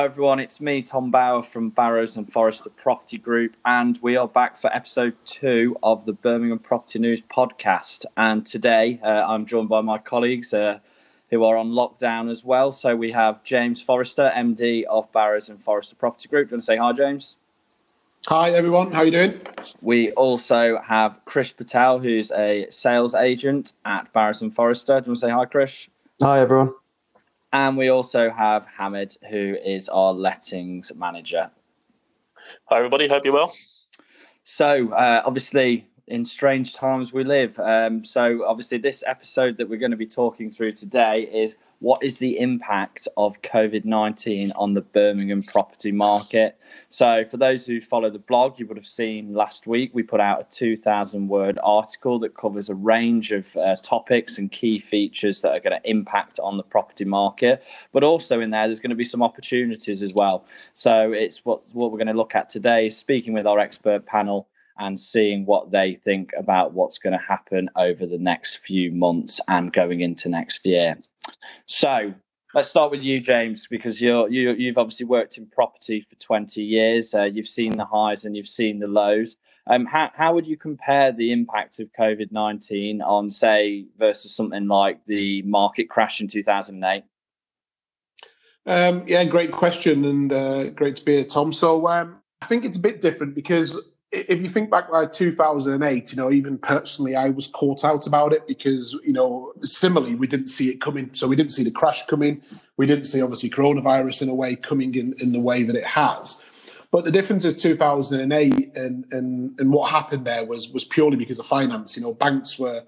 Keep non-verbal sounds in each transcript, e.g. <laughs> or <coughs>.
Hello, everyone. It's me, Tom Bauer from Barrows and Forrester Property Group, and we are back for episode two of the Birmingham Property News podcast. And today uh, I'm joined by my colleagues uh, who are on lockdown as well. So we have James Forrester, MD of Barrows and Forrester Property Group. Do you want to say hi, James? Hi, everyone. How are you doing? We also have Krish Patel, who's a sales agent at Barrows and Forrester. Do you want to say hi, Krish? Hi, everyone. And we also have Hamid, who is our lettings manager. Hi, everybody. Hope you're well. So, uh, obviously, in strange times we live. Um, so, obviously, this episode that we're going to be talking through today is what is the impact of COVID 19 on the Birmingham property market? So, for those who follow the blog, you would have seen last week we put out a 2,000 word article that covers a range of uh, topics and key features that are going to impact on the property market. But also in there, there's going to be some opportunities as well. So, it's what, what we're going to look at today, speaking with our expert panel and seeing what they think about what's going to happen over the next few months and going into next year. So let's start with you, James, because you're you, you've obviously worked in property for 20 years. Uh, you've seen the highs and you've seen the lows. Um, how, how would you compare the impact of COVID 19 on, say, versus something like the market crash in 2008? Um, yeah, great question and uh, great to be here, Tom. So um, I think it's a bit different because if you think back like 2008, you know, even personally, I was caught out about it because, you know, similarly, we didn't see it coming. So we didn't see the crash coming. We didn't see, obviously, coronavirus in a way coming in, in the way that it has. But the difference is 2008 and, and, and what happened there was, was purely because of finance. You know, banks were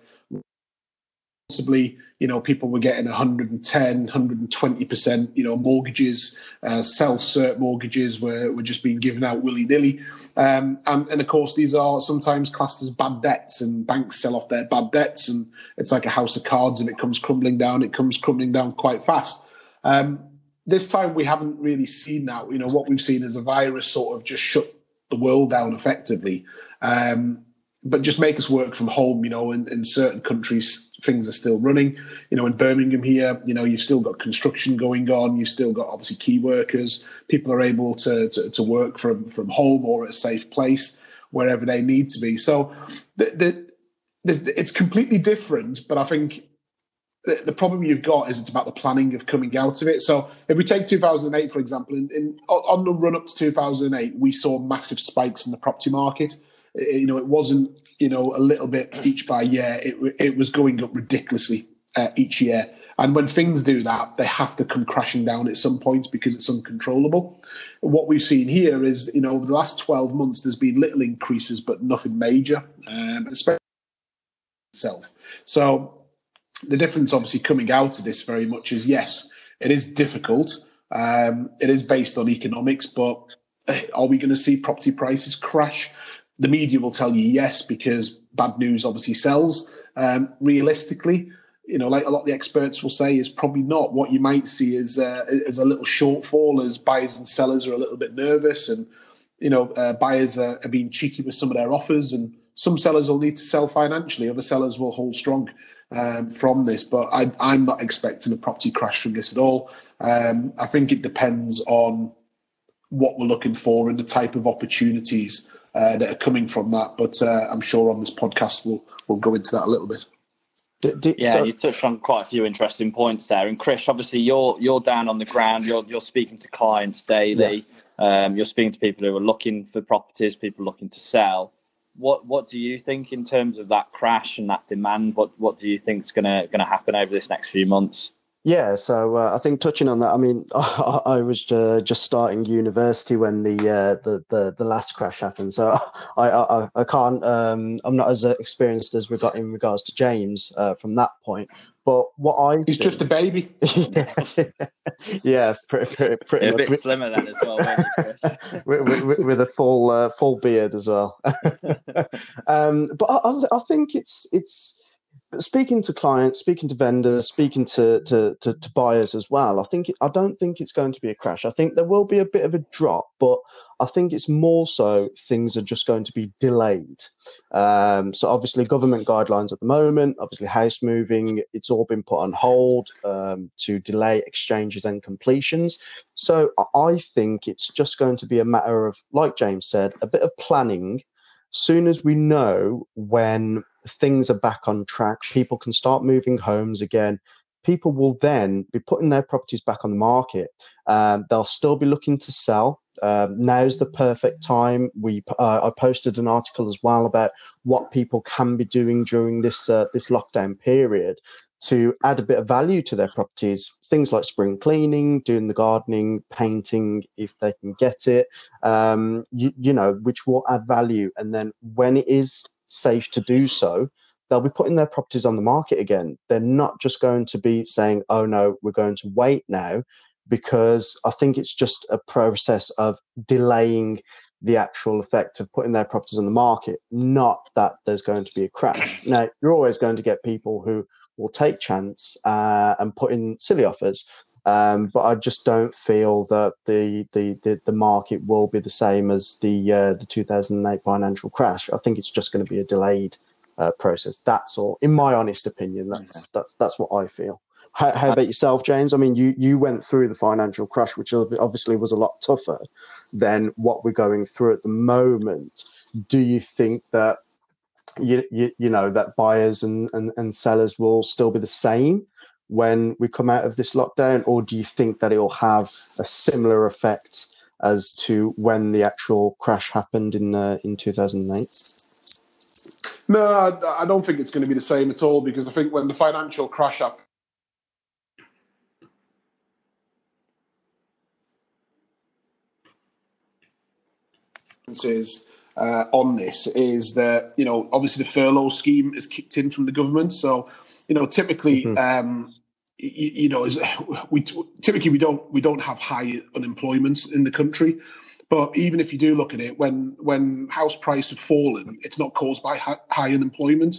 possibly, you know, people were getting 110, 120%, you know, mortgages, uh, self-cert mortgages were, were just being given out willy-nilly. Um, and, and, of course, these are sometimes classed as bad debts and banks sell off their bad debts and it's like a house of cards. and it comes crumbling down, it comes crumbling down quite fast. Um, this time we haven't really seen that. You know, what we've seen is a virus sort of just shut the world down effectively. Um, but just make us work from home. You know, in, in certain countries, things are still running. You know, in Birmingham here, you know, you've still got construction going on. You've still got obviously key workers. People are able to to, to work from from home or at a safe place wherever they need to be. So, the, the, it's completely different. But I think the, the, problem you've got is it's about the planning of coming out of it. So, if we take 2008 for example, in, in on the run up to 2008, we saw massive spikes in the property market you know, it wasn't you know a little bit each by year. It it was going up ridiculously uh, each year. And when things do that, they have to come crashing down at some point because it's uncontrollable. What we've seen here is, you know, over the last 12 months, there's been little increases, but nothing major, um, especially itself. So the difference, obviously, coming out of this very much is yes, it is difficult. Um, it is based on economics, but uh, are we going to see property prices crash? The media will tell you yes because bad news obviously sells. Um, realistically, you know, like a lot of the experts will say, is probably not. What you might see is uh, is a little shortfall as buyers and sellers are a little bit nervous, and you know, uh, buyers are, are, being cheeky with some of their offers, and some sellers will need to sell financially. Other sellers will hold strong um, from this, but I, am not expecting a property crash from this at all. Um, I think it depends on what we're looking for and the type of opportunities uh, that are coming from that. But uh, I'm sure on this podcast we'll we'll go into that a little bit. Do, do, yeah, so, you touched on quite a few interesting points there. And Krish, obviously, you're you're down on the ground. You're you're speaking to clients daily. Yeah. Um, you're speaking to people who are looking for properties, people looking to sell. What what do you think in terms of that crash and that demand? What what do you think is gonna gonna happen over this next few months? Yeah, so uh, I think touching on that, I mean, <laughs> I, I was uh, just starting university when the, uh, the, the the last crash happened, so <laughs> I I, I can't um, I'm not as experienced as we got in regards to James uh, from that point. But what I he's just a baby. <laughs> yeah, yeah, pretty, pretty, pretty a bit slimmer then as well, with, with, with, a full uh, full beard as well. um, but I, I think it's it's speaking to clients, speaking to vendors, speaking to, to, to, to buyers as well, I think I don't think it's going to be a crash. I think there will be a bit of a drop, but I think it's more so things are just going to be delayed. Um, so obviously, government guidelines at the moment, obviously house moving, it's all been put on hold um, to delay exchanges and completions. So I think it's just going to be a matter of, like James said, a bit of planning. Soon as we know when things are back on track, people can start moving homes again. People will then be putting their properties back on the market. Um, they'll still be looking to sell. Um, now's the perfect time. We uh, I posted an article as well about what people can be doing during this uh, this lockdown period to add a bit of value to their properties. Things like spring cleaning, doing the gardening, painting if they can get it. Um, you, you know, which will add value. And then when it is safe to do so, they'll be putting their properties on the market again. They're not just going to be saying, oh no, we're going to wait now, because I think it's just a process of delaying the actual effect of putting their properties on the market, not that there's going to be a crash. Now, you're always going to get people who will take chance uh, and put in silly offers. Um, but I just don't feel that the, the, the, the, market will be the same as the uh, the 2008 financial crash. I think it's just going to be a delayed uh, process. That's all, in my honest opinion. That's that's that's what I feel. How, how, about yourself, James? I mean, you you went through the financial crash, which obviously was a lot tougher than what we're going through at the moment. Do you think that you you, you know that buyers and, and, and sellers will still be the same? when we come out of this lockdown, or do you think that it will have a similar effect as to when the actual crash happened in uh, in 2008? No, I, don't think it's going to be the same at all because I think when the financial crash happened, uh, on this is that you know obviously the furlough scheme is kicked in from the government, so you know typically mm-hmm. um, you, you know, we typically we don't we don't have high unemployment in the country. But even if you do look at it, when when house prices have fallen, it's not caused by high unemployment.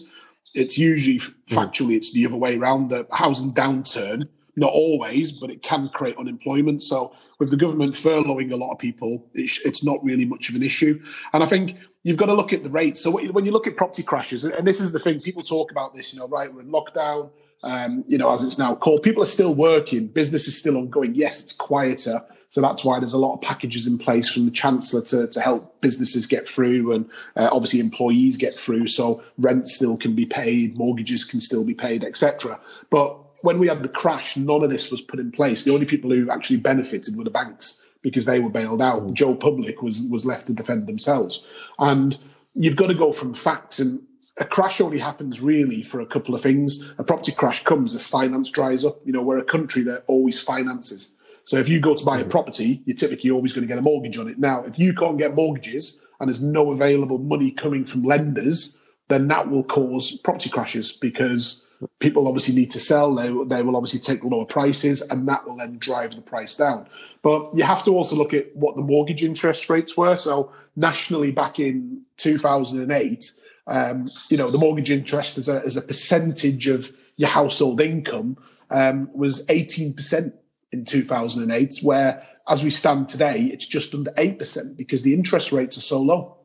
It's usually mm-hmm. factually it's the other way around. The housing downturn, not always, but it can create unemployment. So with the government furloughing a lot of people, it's, not really much of an issue. And I think you've got to look at the rates. So when you look at property crashes, and this is the thing, people talk about this, you know, right? We're in lockdown um, you know, as it's now called. People are still working, business is still ongoing. Yes, it's quieter. So that's why there's a lot of packages in place from the Chancellor to, to help businesses get through and uh, obviously employees get through. So rent still can be paid, mortgages can still be paid, etc. But when we had the crash, none of this was put in place. The only people who actually benefited were the banks because they were bailed out. Mm. Joe Public was was left to defend themselves. And you've got to go from facts and a crash only happens really for a couple of things. A property crash comes if finance dries up. You know, we're a country that always finances. So if you go to buy a property, you're typically always going to get a mortgage on it. Now, if you can't get mortgages and there's no available money coming from lenders, then that will cause property crashes because people obviously need to sell. They, they will obviously take lower prices and that will then drive the price down. But you have to also look at what the mortgage interest rates were. So nationally back in 2008, um, you know, the mortgage interest as a, as a percentage of your household income um, was 18% in 2008, where as we stand today, it's just under 8% because the interest rates are so low.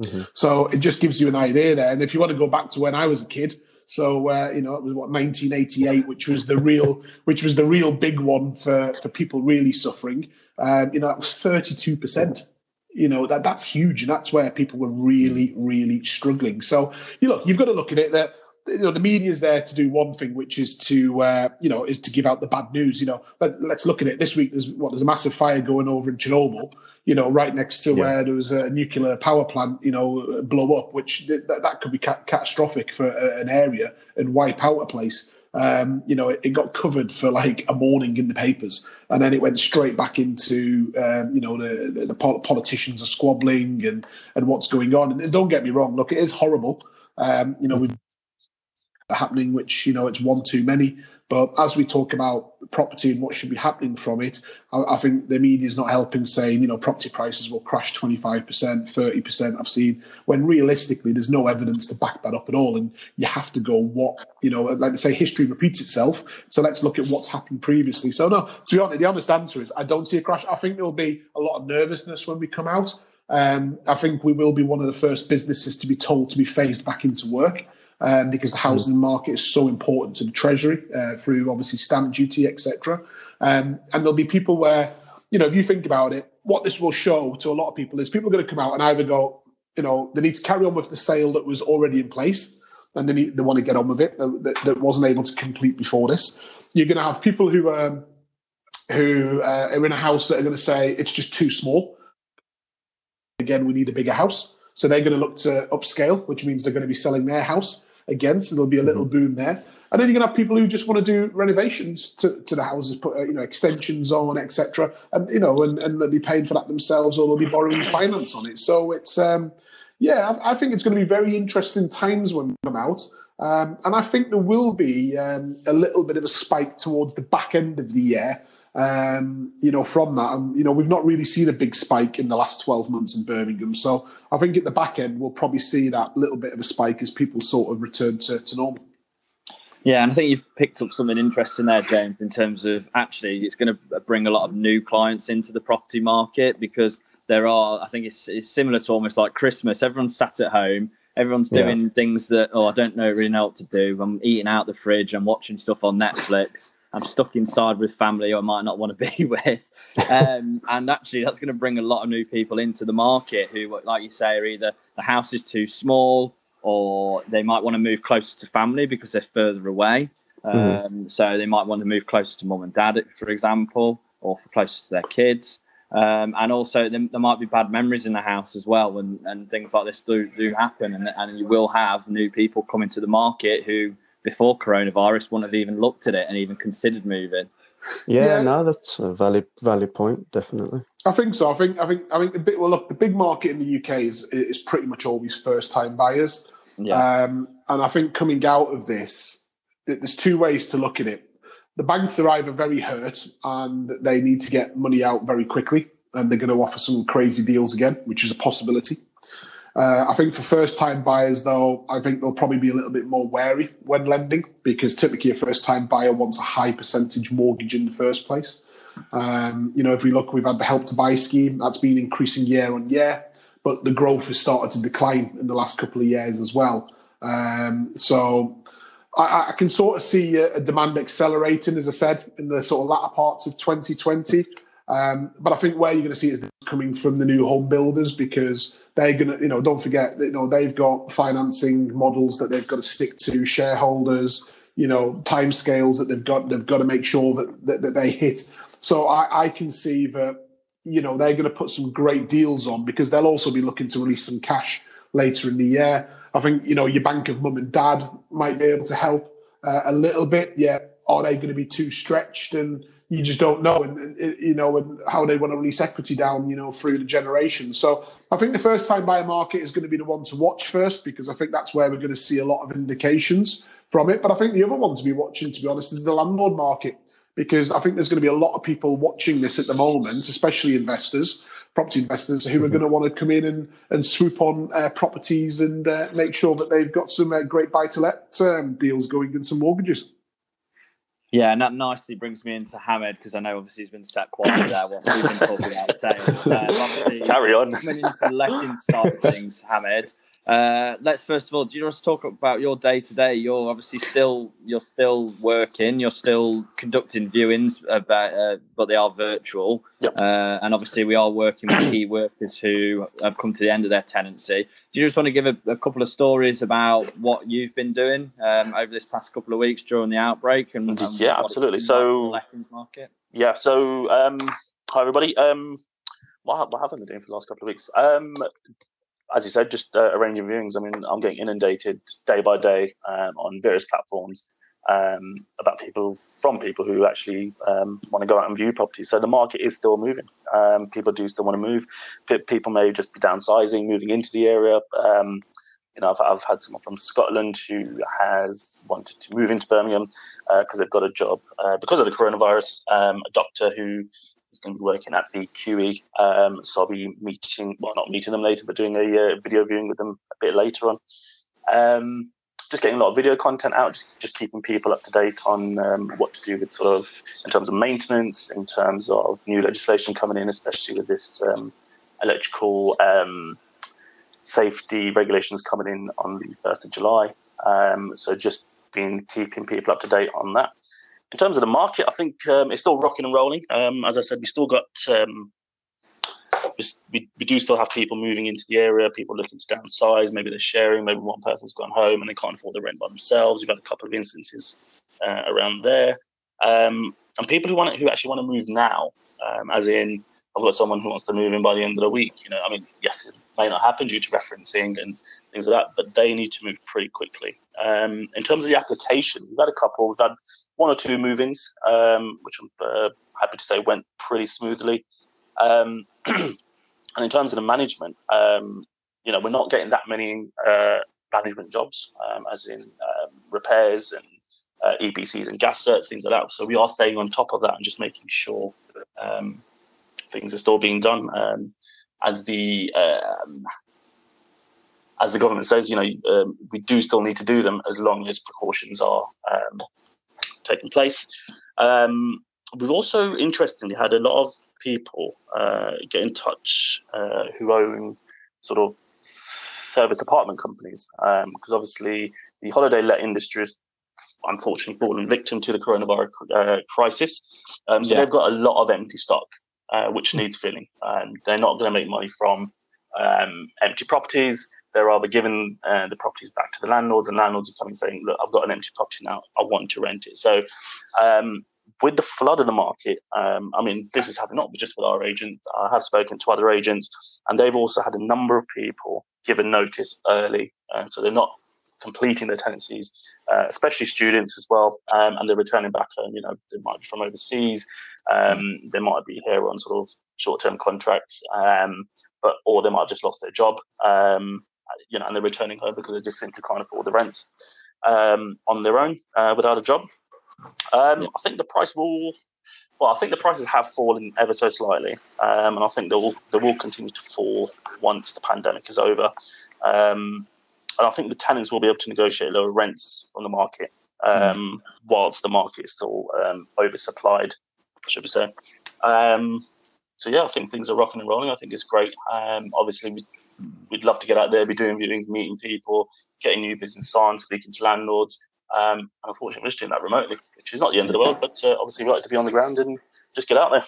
Mm-hmm. So it just gives you an idea there. And if you want to go back to when I was a kid, so uh, you know it was what 1988, which was the real, which was the real big one for for people really suffering. Um, you know, that was 32 percent you know that that's huge, and that's where people were really, really struggling. So you look, you've got to look at it that you know the media is there to do one thing, which is to uh, you know is to give out the bad news. You know, let, us look at it this week. There's what there's a massive fire going over in Chernobyl. You know, right next to yeah. where there was a nuclear power plant. You know, blow up, which that, that could be ca- catastrophic for an area and wipe out a place. Um, you know, it, it, got covered for like a morning in the papers, and then it went straight back into um, you know the, the, politicians are squabbling and and what's going on. And don't get me wrong, look, it is horrible. Um, you know, we've happening, which you know it's one too many. But as we talk about property and what should be happening from it, I, I think the media is not helping saying, you know, property prices will crash 25%, 30%. I've seen when realistically there's no evidence to back that up at all. And you have to go, what, you know, like they say, history repeats itself. So let's look at what's happened previously. So, no, to be honest, the honest answer is I don't see a crash. I think there'll be a lot of nervousness when we come out. Um, I think we will be one of the first businesses to be told to be phased back into work um, because the housing market is so important to the treasury uh, through obviously stamp duty, etc. Um, and there'll be people where, you know, if you think about it, what this will show to a lot of people is people are going to come out and either go, you know, they need to carry on with the sale that was already in place and they need, they want to get on with it that, that wasn't able to complete before this. You're going to have people who um, who uh, are in a house that are going to say it's just too small. Again, we need a bigger house. So they're going to look to upscale, which means they're going to be selling their house again. So there'll be a little mm-hmm. boom there. And then you're going to have people who just want to do renovations to, to the houses, put uh, you know extensions on, etc. And you know, and, and they'll be paying for that themselves, or they'll be borrowing <coughs> finance on it. So it's um, yeah, I, I, think it's going to be very interesting times when we come out. Um, and I think there will be um, a little bit of a spike towards the back end of the year um, you know, from that. And, you know, we've not really seen a big spike in the last 12 months in Birmingham. So I think at the back end, we'll probably see that little bit of a spike as people sort of return to, to normal. Yeah, and I think you've picked up something interesting there, James, in terms of actually it's going to bring a lot of new clients into the property market because there are, I think it's, it's similar to almost like Christmas. Everyone's sat at home, everyone's doing yeah. things that, oh, I don't know really know what to do. I'm eating out the fridge, I'm watching stuff on Netflix. I'm stuck inside with family I might not want to <laughs> be with. Um, and actually, that's going to bring a lot of new people into the market who, like you say, are either the house is too small or they might want to move closer to family because they're further away. Mm-hmm. Um, mm-hmm. So they might want to move closer to mum and dad, for example, or closer to their kids. Um, and also, there, there, might be bad memories in the house as well, and, and things like this do, do happen. And, and you will have new people coming to the market who before coronavirus wouldn't have even looked at it and even considered moving. Yeah, yeah. no, that's a valid valid point, definitely. I think so. I think I think I think the big well look, the big market in the UK is is pretty much always first time buyers. Yeah. Um, and I think coming out of this, there's two ways to look at it. The banks are either very hurt and they need to get money out very quickly, and they're going to offer some crazy deals again, which is a possibility. Uh, I think for first time buyers, though, I think they'll probably be a little bit more wary when lending because typically a first time buyer wants a high percentage mortgage in the first place. Um, you know, if we look, we've had the help to buy scheme that's been increasing year on year, but the growth has started to decline in the last couple of years as well. Um, so I, I, can sort of see a, a, demand accelerating, as I said, in the sort of latter parts of 2020. Um, but I think where you're going to see is coming from the new home builders because they're to, you know, don't forget that, you know, they've got financing models that they've got to stick to, shareholders, you know, timescales that they've got, they've got to make sure that, that, that they hit. So I, I can see that, you know, they're going to put some great deals on because they'll also be looking to release some cash later in the year. I think, you know, your bank of mum and dad might be able to help uh, a little bit. Yeah. Are they going to be too stretched? And, you just don't know, and, and, you know, and how they want to release equity down, you know, through the generations. So I think the first time buyer market is going to be the one to watch first because I think that's where we're going to see a lot of indications from it. But I think the other one to be watching, to be honest, is the landlord market because I think there's going to be a lot of people watching this at the moment, especially investors, property investors, who are mm-hmm. going to want to come in and, and swoop on uh, properties and uh, make sure that they've got some uh, great buy to let um, deals going and some mortgages. Yeah, and that nicely brings me into Hamed because I know obviously he's been sat quiet there whilst we've been talking about sales. Uh, <laughs> Carry on. Coming into the letting side of things, Hamed. Uh, let's first of all, do you want to talk about your day to day? You're obviously still you're still working, you're still conducting viewings, about, uh, but they are virtual. Yep. Uh, and obviously, we are working with key workers who have come to the end of their tenancy. Do you just want to give a, a couple of stories about what you've been doing um, over this past couple of weeks during the outbreak? And, and yeah, absolutely. So lettings market. Yeah. So um, hi everybody. Um, what, what have I been doing for the last couple of weeks? Um, as you said, just uh, arranging viewings. I mean, I'm getting inundated day by day um, on various platforms um, about people from people who actually um, want to go out and view properties. So the market is still moving. Um, people do still want to move. People may just be downsizing, moving into the area. Um, you know, I've, I've had someone from Scotland who has wanted to move into Birmingham because uh, they've got a job uh, because of the coronavirus. Um, a doctor who is going to be working at the QE, um, so I'll be meeting, well, not meeting them later, but doing a uh, video viewing with them a bit later on. Um, just getting a lot of video content out, just, just keeping people up to date on um, what to do with sort of in terms of maintenance, in terms of new legislation coming in, especially with this um, electrical um, safety regulations coming in on the 1st of July. Um, so just been keeping people up to date on that. In terms of the market, I think um, it's still rocking and rolling. Um, as I said, we still got um, we, we do still have people moving into the area, people looking to downsize. Maybe they're sharing. Maybe one person's gone home and they can't afford the rent by themselves. We've had a couple of instances uh, around there, um, and people who want who actually want to move now, um, as in I've got someone who wants to move in by the end of the week. You know, I mean, yes, it may not happen due to referencing and things like that, but they need to move pretty quickly. Um, in terms of the application, we've had a couple. We've had one or two move-ins, um, which I'm uh, happy to say went pretty smoothly. Um, <clears throat> and in terms of the management, um, you know, we're not getting that many uh, management jobs, um, as in um, repairs and uh, EPCs and gas certs, things like that. So we are staying on top of that and just making sure things are still being done. As the um, as the government says, you know, um, we do still need to do them as long as precautions are um, taking place. Um, we've also, interestingly, had a lot of people uh, get in touch uh, who own sort of service apartment companies, because um, obviously the holiday let industry has unfortunately fallen victim to the coronavirus uh, crisis. Um, so yeah. they've got a lot of empty stock uh, which needs filling. And they're not going to make money from um, empty properties. They're rather giving uh, the properties back to the landlords, and landlords are coming saying, "Look, I've got an empty property now. I want to rent it." So, um, with the flood of the market, um, I mean, this is happening not just with our agent. I have spoken to other agents, and they've also had a number of people given notice early, uh, so they're not completing their tenancies, uh, especially students as well, um, and they're returning back home. You know, they might be from overseas, um, they might be here on sort of short-term contracts, um, but or they might have just lost their job. Um, you know, and they're returning home because they just simply can't afford the rents um, on their own uh, without a job. Um, I think the price will. Well, I think the prices have fallen ever so slightly, um, and I think they will they will continue to fall once the pandemic is over. Um, and I think the tenants will be able to negotiate lower rents on the market, um, mm. whilst the market is still um, oversupplied should we say. Um, so yeah, I think things are rocking and rolling. I think it's great. Um, obviously, we, would love to get out there, be doing viewings, meeting people, getting new business on, speaking to landlords. Um, and unfortunately, we're just doing that remotely, which is not the end of the world. But uh, obviously, we like to be on the ground and just get out there.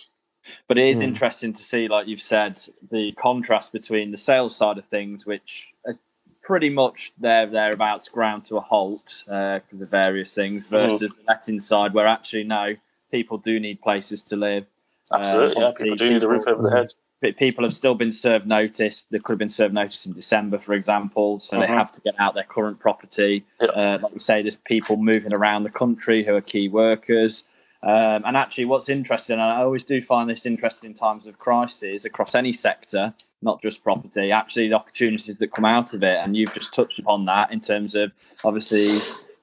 But it is mm. interesting to see, like you've said, the contrast between the sales side of things, which are pretty much there, they're about to ground to a halt because uh, of various things, hmm. versus mm. the letting side, where actually no, people do need places to live. Absolutely, uh, yeah. People do need a roof over their head. People have still been served notice. They could have been served notice in December, for example, so uh-huh. they have to get out their current property. Yep. Uh, like we say, there's people moving around the country who are key workers. Um, and actually, what's interesting, and I always do find this interesting in times of crisis across any sector, not just property, actually, the opportunities that come out of it. And you've just touched upon that in terms of obviously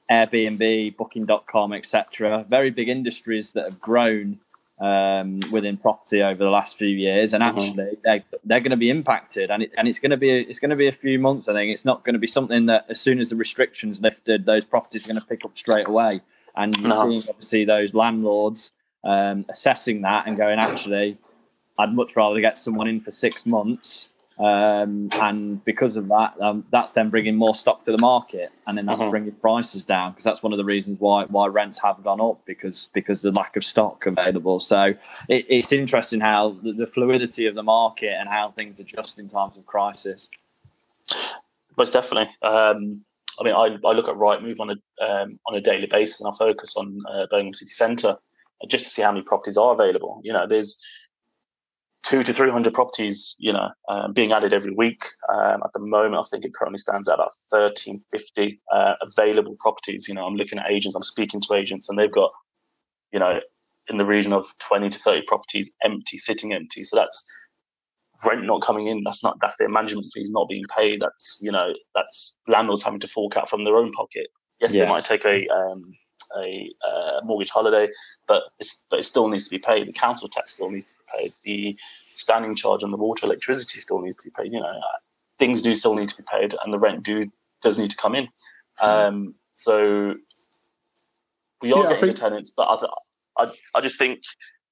Airbnb, Booking.com, etc. Very big industries that have grown um, within property over the last few years, and mm-hmm. actually they're, they're going to be impacted, and it, and it's going to be it's going to be a few months. I think it's not going to be something that as soon as the restrictions lifted, those properties are going to pick up straight away. And you're no. seeing obviously those landlords um, assessing that and going, actually, I'd much rather get someone in for six months um, and because of that, um, that's then bringing more stock to the market, and then that's mm-hmm. bringing prices down because that's one of the reasons why why rents have gone up because because the lack of stock available. So it, it's interesting how the, the, fluidity of the market and how things adjust in times of crisis. Most definitely. Um, I mean, I, I look at Rightmove on a um, on a daily basis, and I focus on uh, Birmingham City Centre just to see how many properties are available. You know, there's two to 300 properties, you know, um, being added every week. Um, at the moment, I think it currently stands at about 1350 uh, available properties. You know, I'm looking at agents, I'm speaking to agents, and they've got, you know, in the region of 20 to 30 properties empty, sitting empty. So that's rent not coming in. That's not that's their management fees not being paid. That's you know that's landlords having to fork out from their own pocket. Yes, yeah. they might take a um, a uh, mortgage holiday, but it's but it still needs to be paid. The council tax still needs to be paid. The standing charge on the water, electricity still needs to be paid. You know, things do still need to be paid, and the rent do does need to come in. Hmm. Um, so we are yeah, getting think... the tenants, but I, I I just think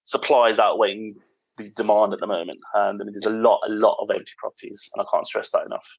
supply is outweighing the demand at the moment, and I mean, there's a lot a lot of empty properties, and I can't stress that enough.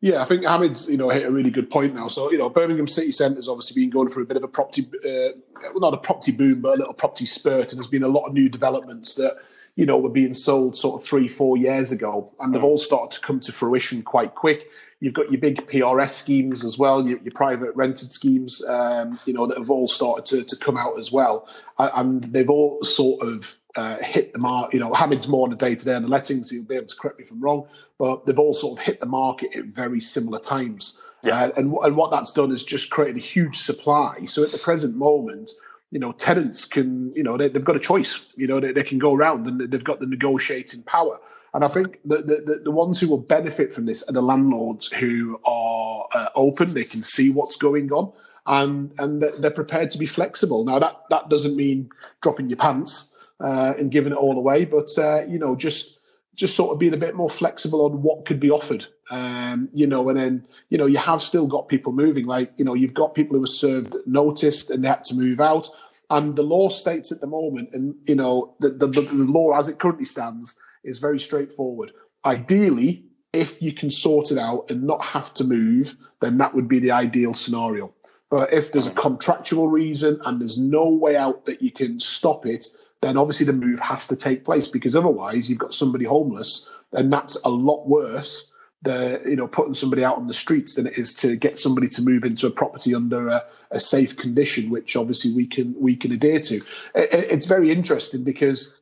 Yeah, I think Hamid's you know hit a really good point now. So you know, Birmingham City Centre's obviously been going through a bit of a property, uh, well, not a property boom, but a little property spurt, and there's been a lot of new developments that you know were being sold sort of three, four years ago, and they've mm. all started to come to fruition quite quick. You've got your big PRS schemes as well, your, your private rented schemes, um, you know, that have all started to, to come out as well, and they've all sort of uh, hit the mark. You know, Hamid's more on the day to day on the lettings. He'll be able to correct me if I'm wrong, but they've all sort of hit the market at very similar times. Yeah. Uh, and and what that's done is just created a huge supply. So at the present moment, you know, tenants can, you know, they, have got a choice. You know, they, they, can go around and they've got the negotiating power. And I think the, the, the ones who will benefit from this are the landlords who are uh, open. They can see what's going on, and and they're prepared to be flexible. Now that that doesn't mean dropping your pants uh, and giving it all away, but uh, you know, just just sort of being a bit more flexible on what could be offered. Um, you know, and then you know you have still got people moving. Like you know, you've got people who were served noticed and they had to move out. And the law states at the moment, and you know, the, the, the law as it currently stands is very straightforward. Ideally, if you can sort it out and not have to move, then that would be the ideal scenario. But if there's a contractual reason and there's no way out that you can stop it, then obviously the move has to take place because otherwise you've got somebody homeless, and that's a lot worse the you know putting somebody out on the streets than it is to get somebody to move into a property under a, a safe condition, which obviously we can we can adhere to. It, it's very interesting because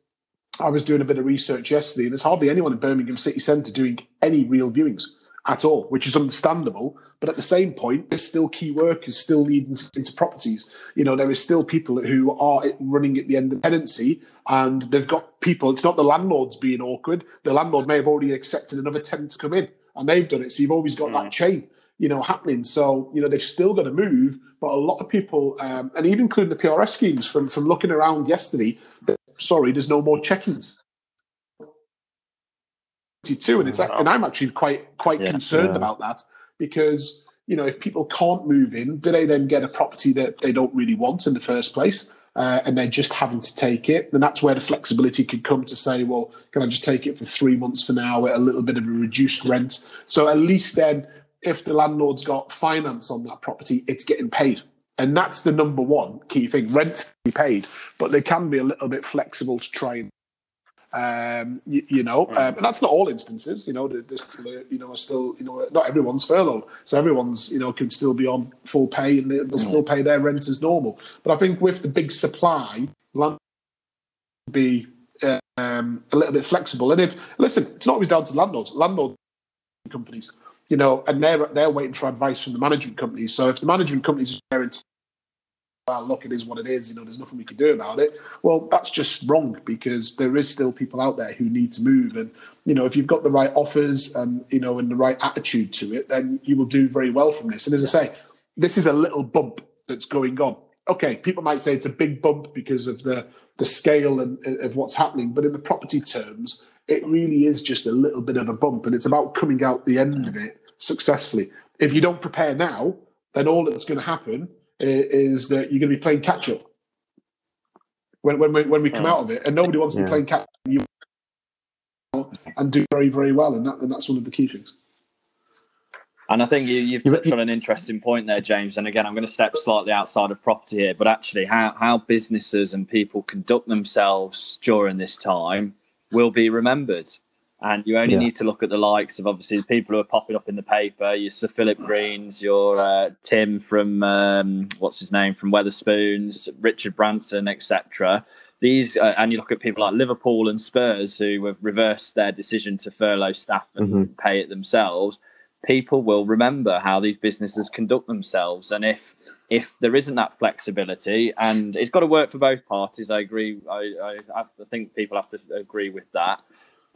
I was doing a bit of research yesterday, and there's hardly anyone in Birmingham City Centre doing any real viewings at all, which is understandable. But at the same point, there's still key workers still leading into properties. You know, there is still people who are running at the end of tenancy and they've got people, it's not the landlords being awkward. The landlord may have already accepted another tenant to come in and they've done it. So you've always got mm. that chain, you know, happening. So, you know, they've still got to move, but a lot of people, um, and even including the PRS schemes from, from looking around yesterday, sorry, there's no more check-ins too, and it's and I'm actually quite quite yeah, concerned yeah. about that because you know if people can't move in, do they then get a property that they don't really want in the first place? Uh, and they're just having to take it, then that's where the flexibility could come to say, well, can I just take it for three months for now at a little bit of a reduced rent? So at least then, if the landlord's got finance on that property, it's getting paid. And that's the number one key thing. Rent's to be paid, but they can be a little bit flexible to try and um, you, you, know, um, and that's not all instances. You know, there's you know, still, you know, not everyone's furloughed, so everyone's, you know, can still be on full pay and they'll still pay their rent as normal. But I think with the big supply, land be um, a little bit flexible. And if listen, it's not always down to landlords. Landlord companies, you know, and they're they're waiting for advice from the management companies. So if the management companies are well, look, it is what it is. You know, there's nothing we can do about it. Well, that's just wrong because there is still people out there who need to move. And you know, if you've got the right offers and you know, and the right attitude to it, then you will do very well from this. And as I say, this is a little bump that's going on. Okay, people might say it's a big bump because of the the scale and uh, of what's happening, but in the property terms, it really is just a little bit of a bump, and it's about coming out the end of it successfully. If you don't prepare now, then all that's going to happen is that you're going to be playing catch up when, when, we, when we come oh. out of it, and nobody wants to be playing catch up and do very very well, and that and that's one of the key things. And I think you, have touched on an interesting point there, James. And again, I'm going to step slightly outside of property here, but actually, how, how businesses and people conduct themselves during this time will be remembered. And you only yeah. need to look at the likes of obviously the people who are popping up in the paper. Your Sir Philip Greens, your uh, Tim from um, what's his name from Wetherspoons, Richard Branson, etc. These uh, and you look at people like Liverpool and Spurs who have reversed their decision to furlough staff and mm-hmm. pay it themselves. People will remember how these businesses conduct themselves, and if if there isn't that flexibility, and it's got to work for both parties, I agree. I, I, I think people have to agree with that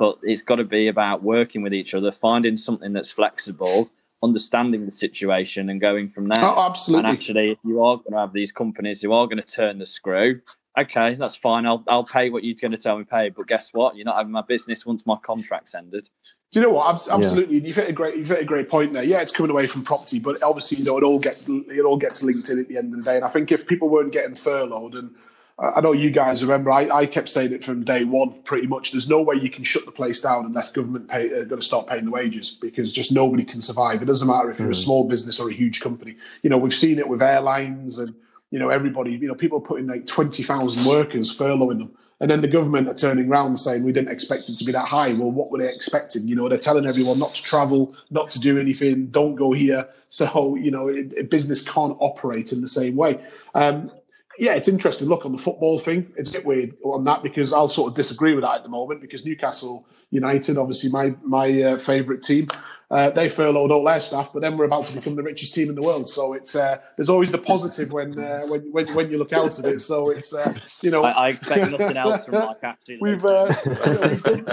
but it's got to be about working with each other, finding something that's flexible, understanding the situation, and going from there. Oh, absolutely. And actually, if you are going to have these companies who are going to turn the screw, okay, that's fine. I'll I'll pay what you're going to tell me pay. But guess what? You're not having my business once my contract's ended. Do you know what? Absolutely, yeah. you've hit a great you've hit a great point there. Yeah, it's coming away from property, but obviously, you know, it all get it all gets linked in at the end of the day. And I think if people weren't getting furloughed, and I know you guys remember, I, I kept saying it from day one. Pretty much, there's no way you can shut the place down unless government pay uh, going to start paying the wages because just nobody can survive. It doesn't matter if you're mm. a small business or a huge company. You know, we've seen it with airlines and you know everybody. You know, people putting like twenty thousand workers furloughing them and then the government are turning around saying we didn't expect it to be that high. Well, what were they expecting? You know, they're telling everyone not to travel, not to do anything, don't go here. So, you know, it, it, business can't operate in the same way. Um, yeah, it's interesting. Look on the football thing, it's a bit weird on that because I'll sort of disagree with that at the moment because Newcastle United, obviously my my uh, favourite team, uh, they furloughed all their staff, but then we're about to become the richest team in the world. So it's uh, there's always the positive when, uh, when when when you look out of it. So it's uh, you know I, I, expect nothing else from Mike. captain. we've, uh, we've <laughs> done,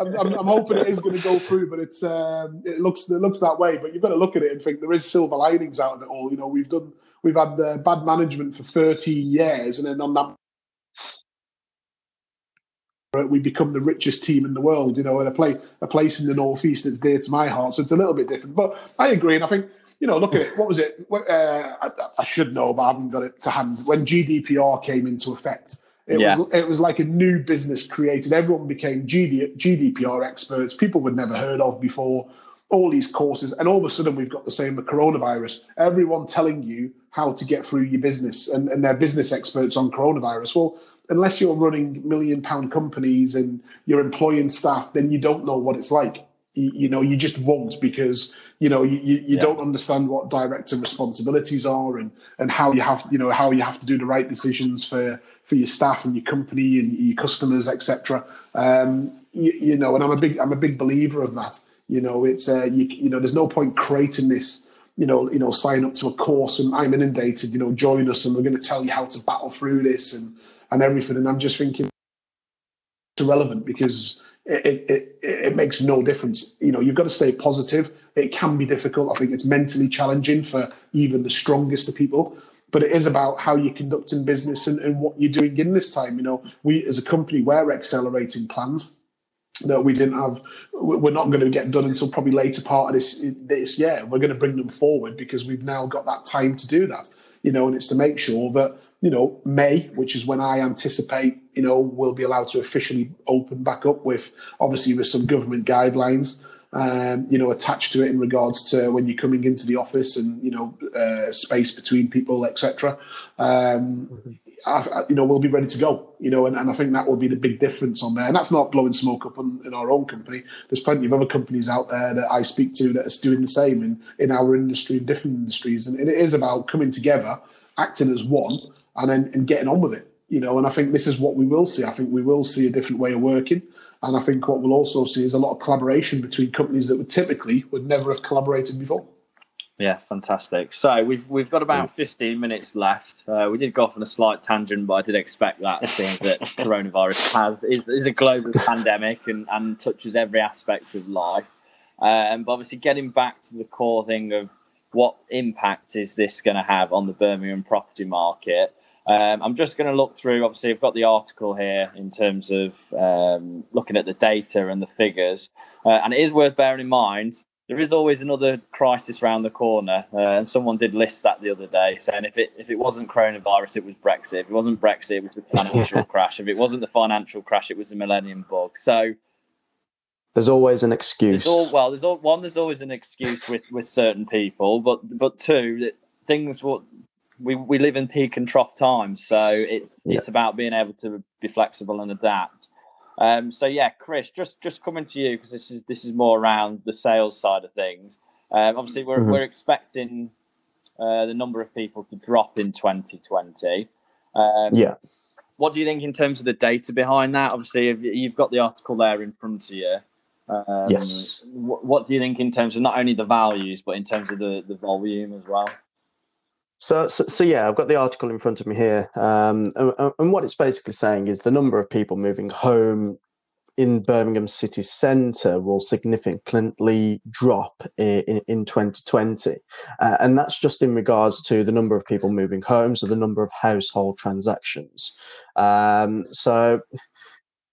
I'm, I'm, I'm, hoping it is going to go through, but it's um, it looks it looks that way. But you've got to look at it and think there is silver linings out of it all. You know, we've done we've had uh, bad management for 13 years, and then on that we become the richest team in the world, you know, and a play a place in the northeast that's dear to my heart. So it's a little bit different, but I agree, and I think you know, look at it. What was it? Uh, I, I, should know, but I haven't got it to hand. When GDPR came into effect, it yeah. was it was like a new business created. Everyone became GD, GDPR experts. People we'd never heard of before. All these courses, and all of a sudden we've got the same with coronavirus. Everyone telling you how to get through your business, and, and they're business experts on coronavirus. Well, unless you're running million pound companies and you're employing staff, then you don't know what it's like. You, you know, you just won't because you know you, you, you yeah. don't understand what director responsibilities are and and how you have you know how you have to do the right decisions for for your staff and your company and your customers, etc. Um, you, you, know, and I'm a big I'm a big believer of that. You know, it's uh, you, you know, there's no point creating this you know, you know, sign up to a course and I'm inundated, you know, join us and we're going to tell you how to battle through this and and everything. And I'm just thinking it's irrelevant because it, it, it, makes no difference. You know, you've got to stay positive. It can be difficult. I think it's mentally challenging for even the strongest of people. But it is about how you're conducting business and, and what you're doing in this time. You know, we as a company, we're accelerating plans that we didn't have. We're not going to get done until probably later part of this this year. We're going to bring them forward because we've now got that time to do that. You know, and it's to make sure that you know, May, which is when I anticipate, you know, we'll be allowed to officially open back up with obviously with some government guidelines, um, you know, attached to it in regards to when you're coming into the office and, you know, uh, space between people, etc. Um, you know, we'll be ready to go, you know, and, and I think that will be the big difference on there. And that's not blowing smoke up on, in our own company. There's plenty of other companies out there that I speak to that are doing the same in, in our industry and different industries. And, and it is about coming together, acting as one, and then and getting on with it. You know, and I think this is what we will see. I think we will see a different way of working. And I think what we'll also see is a lot of collaboration between companies that would typically would never have collaborated before. Yeah, fantastic. So we've we've got about 15 minutes left. Uh, we did go off on a slight tangent, but I did expect that, seeing that <laughs> coronavirus has is, is a global pandemic and, and touches every aspect of life. Um, but obviously, getting back to the core thing of what impact is this going to have on the Birmingham property market? Um, I'm just going to look through. Obviously, I've got the article here in terms of um, looking at the data and the figures, uh, and it is worth bearing in mind there is always another crisis around the corner. Uh, and someone did list that the other day, saying if it if it wasn't coronavirus, it was Brexit. If it wasn't Brexit, it was the financial <laughs> crash. If it wasn't the financial crash, it was the Millennium Bug. So there's always an excuse. There's all, well, there's all, one. There's always an excuse <laughs> with with certain people, but but two, that things what we, we live in peak and trough times, so it's yeah. it's about being able to be flexible and adapt. Um, so yeah, Krish, just just coming to you because this is this is more around the sales side of things. Um, obviously, we're mm-hmm. we're expecting uh, the number of people to drop in 2020. Um, yeah. What do you think in terms of the data behind that? Obviously, you've got the article there in front of you. Um, yes. What, what, do you think in terms of not only the values, but in terms of the, the volume as well? So, so, so, yeah, I've got the article in front of me here, um, and, and, what it's basically saying is the number of people moving home in Birmingham city centre will significantly drop in, in 2020. Uh, and that's just in regards to the number of people moving home, so the number of household transactions. Um, so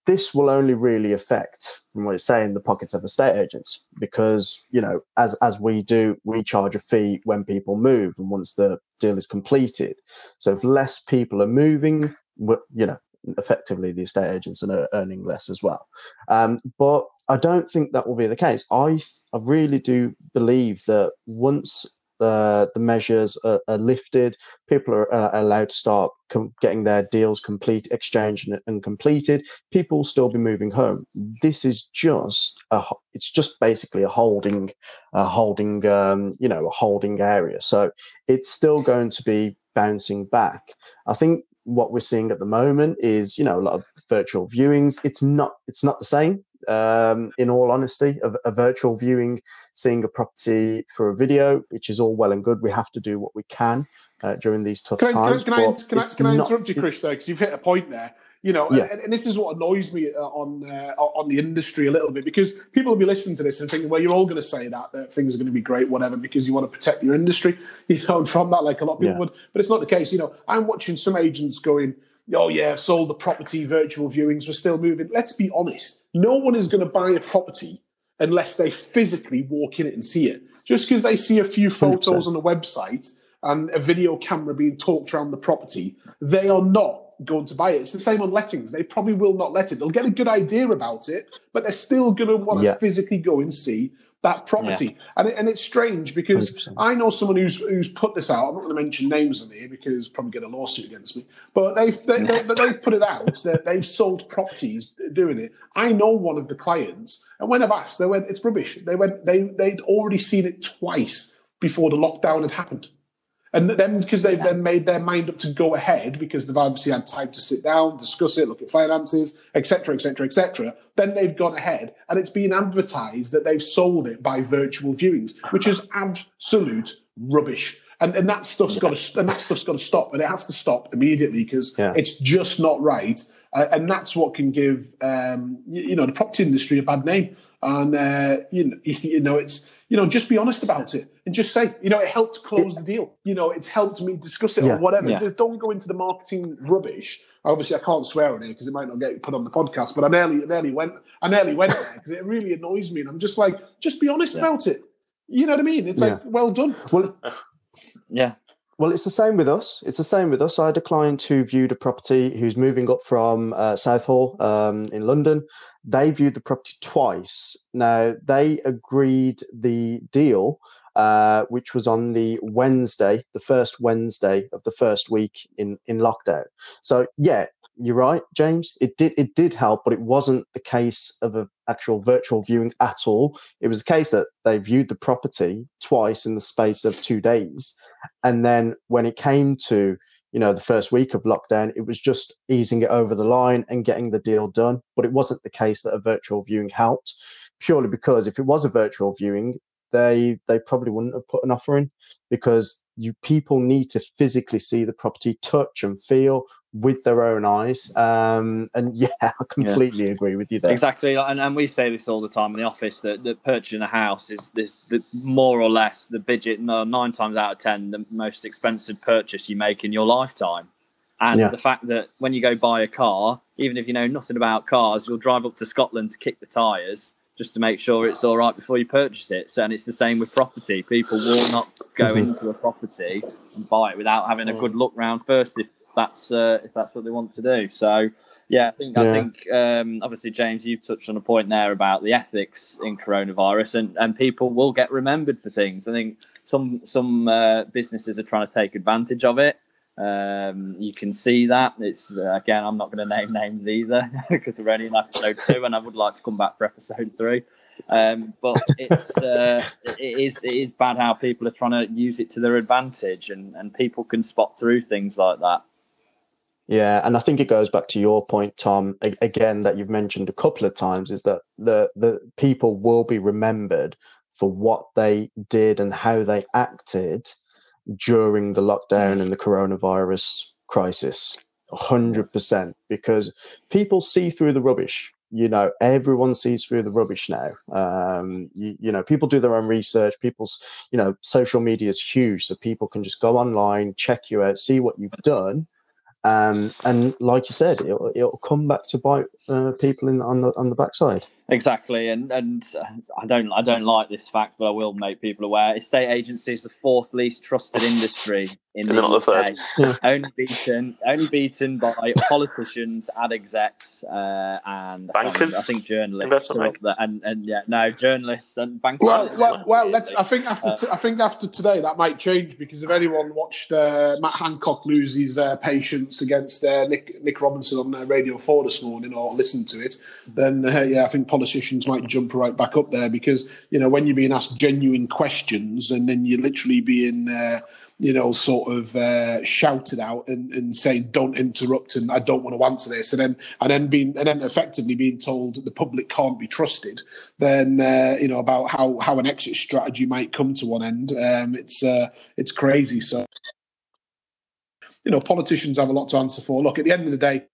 this will only really affect, from what it's saying, the pockets of estate agents because you know, as as we do, we charge a fee when people move, and once the deal is completed. So if less people are moving, you know, effectively the estate agents are earning less as well. Um, but I don't think that will be the case. I I really do believe that once the the measures are, are lifted, people are uh, allowed to start com- getting their deals complete, exchanged and, and, completed. People will still be moving home. This is just a it's just basically a holding a holding um, you know a holding area. So it's still going to be bouncing back. I think what we're seeing at the moment is you know a lot of virtual viewings. It's not it's not the same um, in all honesty. A, a, virtual viewing seeing a property for a video which is all well and good we have to do what we can uh, during these tough can I, times can I, can I, can I, can I interrupt you Krish there because you've hit a point there you know, yeah. and, and, this is what annoys me uh, on uh, on the industry a little bit because people will be listening to this and thinking, well, you're all going to say that that things are going to be great, whatever, because you want to protect your industry, <laughs> you know, from that, like a lot of people yeah. would, but it's not the case. You know, I'm watching some agents going, oh yeah, sold the property, virtual viewings, we're still moving. Let's be honest, no one is going to buy a property unless they physically walk in it and see it. Just because they see a few photos 100%. on the website and a video camera being talked around the property, they are not going to buy it. It's the same on lettings. They probably will not let it. They'll get a good idea about it, but they're still going to want to yeah. physically go and see that property. Yeah. And, it, and it's strange because 100%. I know someone who's who's put this out. I'm not going to mention names on here because probably get a lawsuit against me. But they've they, they, they've put it out that they've sold properties doing it. I know one of the clients, and when I've asked, they went, "It's rubbish." They went, they they'd already seen it twice before the lockdown had happened. And then because they've yeah. then made their mind up to go ahead because they've obviously had time to sit down, discuss it, look at finances, etc., etc., etc. Then they've gone ahead and it's been advertised that they've sold it by virtual viewings, which is absolute rubbish. And, and that stuff's got to and that stuff's got to stop, and it has to stop immediately because yeah. it's just not right. Uh, and that's what can give um, you, you, know the property industry a bad name. And uh, you know, <laughs> you know, it's you know, just be honest about it and just say, you know, it helped close the deal. You know, it's helped me discuss it yeah, or whatever. Yeah. Just don't go into the marketing rubbish. Obviously, I can't swear on it because it might not get put on the podcast. But I nearly, I nearly went, I nearly went there because it really annoys me, and I'm just like, just be honest yeah. about it. You know what I mean? It's like, well done. Well, yeah. Well, it's the same with us. It's the same with us. I had a client who viewed a property who's moving up from uh, Southall um, in London. They viewed the property twice. Now, they agreed the deal, uh, which was on the Wednesday, the first Wednesday of the first week in, in lockdown. So, yeah, you're right, James. It did it did help, but it wasn't the case of an actual virtual viewing at all. It was a case that they viewed the property twice in the space of two days, and then when it came to you know the first week of lockdown, it was just easing it over the line and getting the deal done. But it wasn't the case that a virtual viewing helped, purely because if it was a virtual viewing, they they probably wouldn't have put an offer in because you people need to physically see the property, touch and feel with their own eyes. Um, and <laughs> yeah, I completely yeah. agree with you there. Exactly, and, and we say this all the time in the office that, that purchasing a house is this the, more or less the budget no, nine times out of ten the most expensive purchase you make in your lifetime. And yeah. the fact that when you go buy a car, even if you know nothing about cars, you'll drive up to Scotland to kick the tyres just to make sure it's all right before you purchase it. So, and it's the same with property. People will not go mm-hmm. into a property and buy it without having a good look round first if that's uh, if that's what they want to do. So, yeah, I think yeah. I think um, obviously James, you've touched on a point there about the ethics in coronavirus, and and people will get remembered for things. I think some some uh, businesses are trying to take advantage of it. Um, you can see that. It's uh, again, I'm not going to name names either <laughs> because we're only in episode two, and I would like to come back for episode three. Um, but it's uh, it is it is bad how people are trying to use it to their advantage, and and people can spot through things like that. Yeah, and I think it goes back to your point, Tom, again that you've mentioned a couple of times, is that the the people will be remembered for what they did and how they acted during the lockdown and the coronavirus crisis. 100% because people see through the rubbish. You know everyone sees through the rubbish now. Um, you, you know people do their own research. People's you know social media is huge so people can just go online check you out see what you've done. Um, and like you said, it'll, it'll come back to bite uh, people in on the on the backside. Exactly, and and uh, I don't I don't like this fact, but I will make people aware. Estate agency is the fourth least trusted industry in Is the it not the UK. third? <laughs> only beaten only beaten by <laughs> politicians, ad execs, uh, and Bankers? I think journalists Investment are up there, and and yeah, no journalists and bankers. Well, well, well. Let's. I think after. T- I think after today that might change because if anyone watched uh, Matt Hancock lose his uh, patience against uh, Nick Nick Robinson on uh, Radio Four this morning, or listened to it, then uh, yeah, I think politicians might jump right back up there because you know when you're being asked genuine questions and then you're literally being. You know, sort of uh, shouted out and, and saying, "Don't interrupt," and I don't want to answer this, and then and then being and then effectively being told the public can't be trusted. Then uh, you know about how how an exit strategy might come to one end. Um, it's uh, it's crazy. So you know, politicians have a lot to answer for. Look, at the end of the day,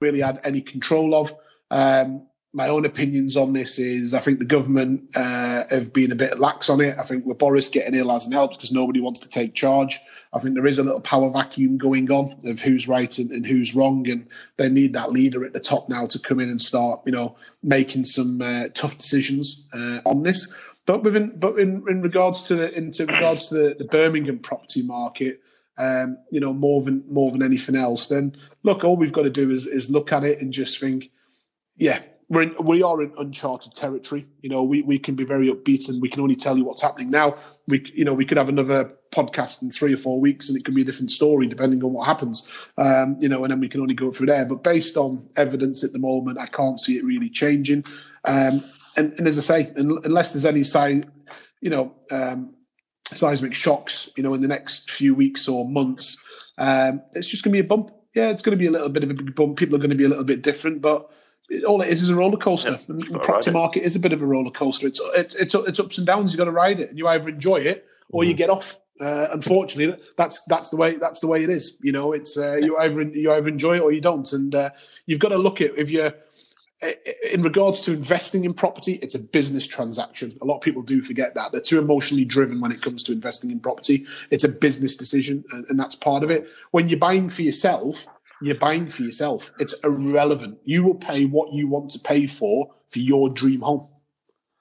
really had any control of. Um, my own opinions on this is I think the government uh, have been a bit lax on it. I think with Boris getting ill hasn't helped because nobody wants to take charge. I think there is a little power vacuum going on of who's right and, and who's wrong, and they need that leader at the top now to come in and start, you know, making some uh, tough decisions uh, on this. But within, but in, in regards to the, into regards to the, the Birmingham property market, um, you know, more than more than anything else, then look, all we've got to do is is look at it and just think, yeah, we're in, we are in uncharted territory. You know, we, we can be very upbeat and we can only tell you what's happening now. We you know we could have another podcast in three or four weeks and it could be a different story depending on what happens. Um, you know, and then we can only go through there. But based on evidence at the moment, I can't see it really changing. Um, and, and as I say, unless there's any sign, you know, um, seismic shocks, you know, in the next few weeks or months, um, it's just going to be a bump. Yeah, it's going to be a little bit of a big bump. People are going to be a little bit different, but all it is is a roller coaster. Yeah, the property market is a bit of a roller coaster. It's it's it's, it's ups and downs. You've got to ride it, and you either enjoy it or Mm-hmm. you get off. Uh, unfortunately, that's that's the way that's the way it is. You know, it's uh, you either you either enjoy it or you don't, and uh, you've got to look at if you're in regards to investing in property, it's a business transaction. A lot of people do forget that. They're too emotionally driven when it comes to investing in property. It's a business decision, and, and that's part of it. When you're buying for yourself, you're buying for yourself. It's irrelevant. You will pay what you want to pay for for your dream home.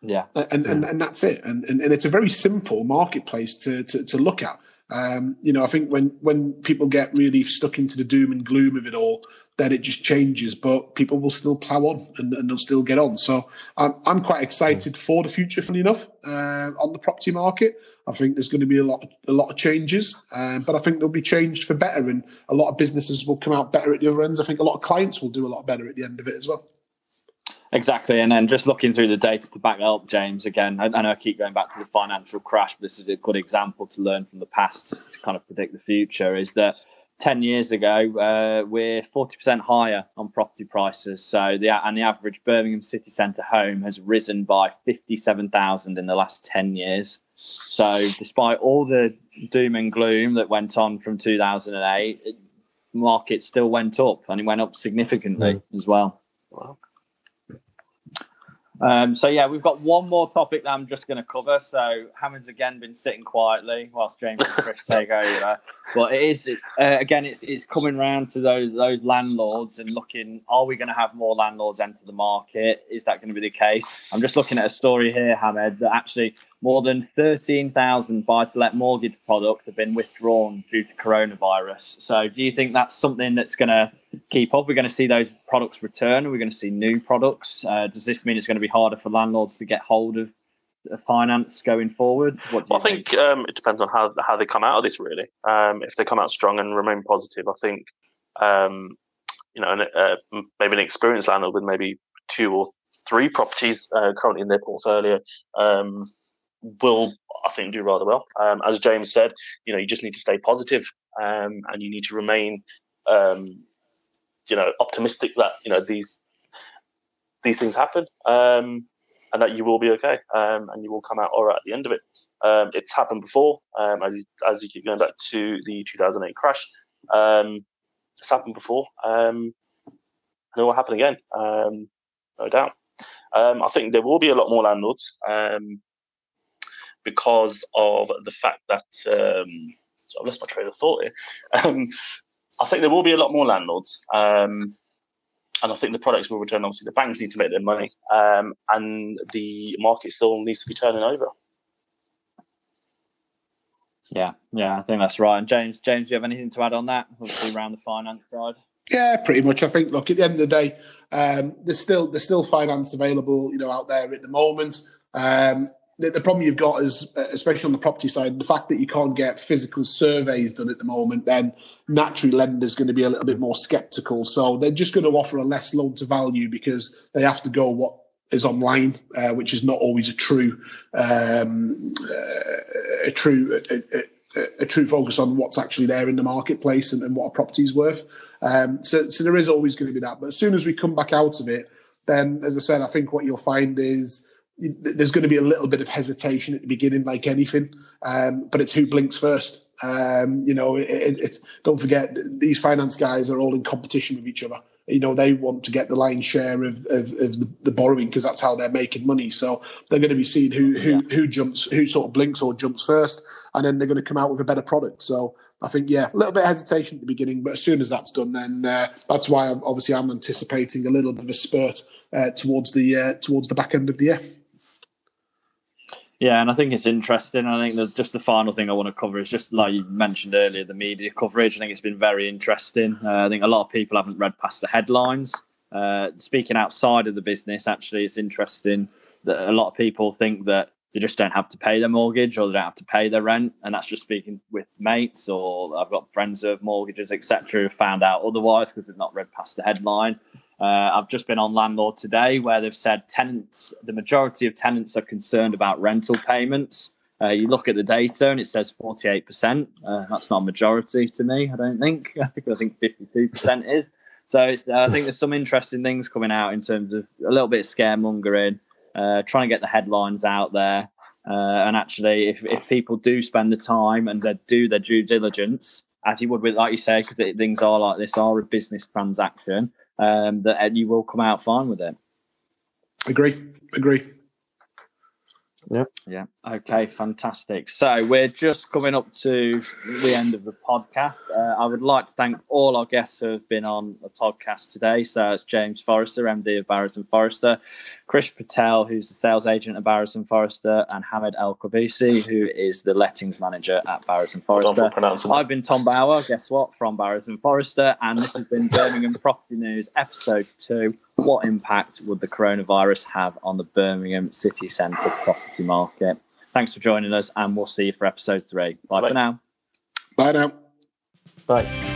yeah, And, and, and that's it. And, and, and it's a very simple marketplace to, to, to look at. Um, you know, I think when, when people get really stuck into the doom and gloom of it all, then it just changes, but people will still plow on and, and they'll still get on. So I'm, I'm quite excited for the future, funny enough, uh, on the property market. I think there's going to be a lot, a lot of changes, um, but I think they'll be changed for better, and a lot of businesses will come out better at the other ends. I think a lot of clients will do a lot better at the end of it as well. Exactly, and then just looking through the data to back up, James. Again, I, I know I keep going back to the financial crash, but this is a good example to learn from the past to kind of predict the future. Is that ten years ago uh, we're forty percent higher on property prices, so the and the average Birmingham city centre home has risen by fifty-seven thousand in the last ten years. So, despite all the doom and gloom that went on from two thousand and eight, market still went up, and it went up significantly as well. Wow. Um, so yeah, we've got one more topic that I'm just going to cover. So Hamid's again been sitting quietly whilst James and Krish <laughs> take over. But it is uh, again, it's it's coming round to those those landlords and looking. Are we going to have more landlords enter the market? Is that going to be the case? I'm just looking at a story here, Hamed, that actually more than 13,000 buy-to-let mortgage products have been withdrawn due to coronavirus. So do you think that's something that's going to keep up? We're going to see those products return. We're going to see new products? Uh, does this mean it's going to be harder for landlords to get hold of finance going forward? Well, I think um, it depends on how how they come out of this. Really, um, if they come out strong and remain positive, I think um, you know, an, uh, maybe an experienced landlord with maybe two or three properties uh, currently in their portfolio um, will, I think, do rather well. Um, as James said, you know, you just need to stay positive, um, and you need to remain, um, you know, optimistic that you know these these things happen. Um, and that you will be okay, um, and you will come out all right at the end of it. Um, it's happened before, as you, as you keep going back to the 2008 crash. It's happened before, and it will happen again, no doubt. I think there will be a lot more landlords um, because of the fact that um, so I've lost my train of thought here. Um, I think there will be a lot more landlords, um, and I think the products will return. Obviously, the banks need to make their money, um, and the market still needs to be turning over. Yeah, yeah, I think that's right. And James, James, do you have anything to add on that? Obviously, around the finance side. Yeah, pretty much. I think. Look, at the end of the day, um, there's still there's still finance available, you know, out there at the moment. Um, the, the, problem you've got is, especially on the property side, the fact that you can't get physical surveys done at the moment. Then naturally, lenders going to be a little bit more sceptical. So they're just going to offer a less loan to value because they have to go what is online, uh, which is not always a true um, uh, a true a, a, a, true focus on what's actually there in the marketplace and, and what a property is worth. Um, so, so there is always going to be that. But as soon as we come back out of it, then as I said, I think what you'll find is there's going to be a little bit of hesitation at the beginning, like anything. Um, but it's who blinks first. Um, you know, it, it's don't forget these finance guys are all in competition with each other you know they want to get the lion's share of, of, of the, the, borrowing because that's how they're making money so they're going to be seeing who who yeah. who jumps who sort of blinks or jumps first and then they're going to come out with a better product so i think yeah a little bit of hesitation at the beginning but as soon as that's done then uh, that's why I'm, obviously i'm anticipating a little bit of a spurt uh, towards the uh, towards the back end of the year yeah, and I think it's interesting. I think that just the final thing I want to cover is just like you mentioned earlier, the media coverage. I think it's been very interesting. Uh, I think a lot of people haven't read past the headlines. Uh, speaking outside of the business, actually, it's interesting that a lot of people think that they just don't have to pay their mortgage or they don't have to pay their rent, and that's just speaking with mates or I've got friends who have mortgages, etc., who found out otherwise because they've not read past the headline. Uh, I've just been on Landlord today where they've said tenants, the majority of tenants are concerned about rental payments. Uh, you look at the data and it says 48%. Uh, that's not a majority to me, I don't think. <laughs> I think I think 52% is. So uh, I think there's some interesting things coming out in terms of a little bit of scaremongering, uh, trying to get the headlines out there. Uh, and actually, if, if people do spend the time and they do their due diligence, as you would with, like you say, because things are like this, are a business transaction, um, that you will come out fine with it. Agree. Agree. Yeah. Yeah. Okay. Fantastic. So we're just coming up to the end of the podcast. Uh, I would like to thank all our guests who have been on the podcast today. So it's James Forrester, MD of Barrows and Forrester, Krish Patel, who's the sales agent at Barrows and Forrester, and Hamid El Khabisi, who is the lettings manager at Barrows and Forrester. I've been Tom Bauer. Guess what? From Barrows and Forrester, and this has been Birmingham Property News, episode two what impact would the coronavirus have on the Birmingham city centre property market? Thanks for joining us, and we'll see you for episode three. Bye, Bye. for now. Bye now. Bye.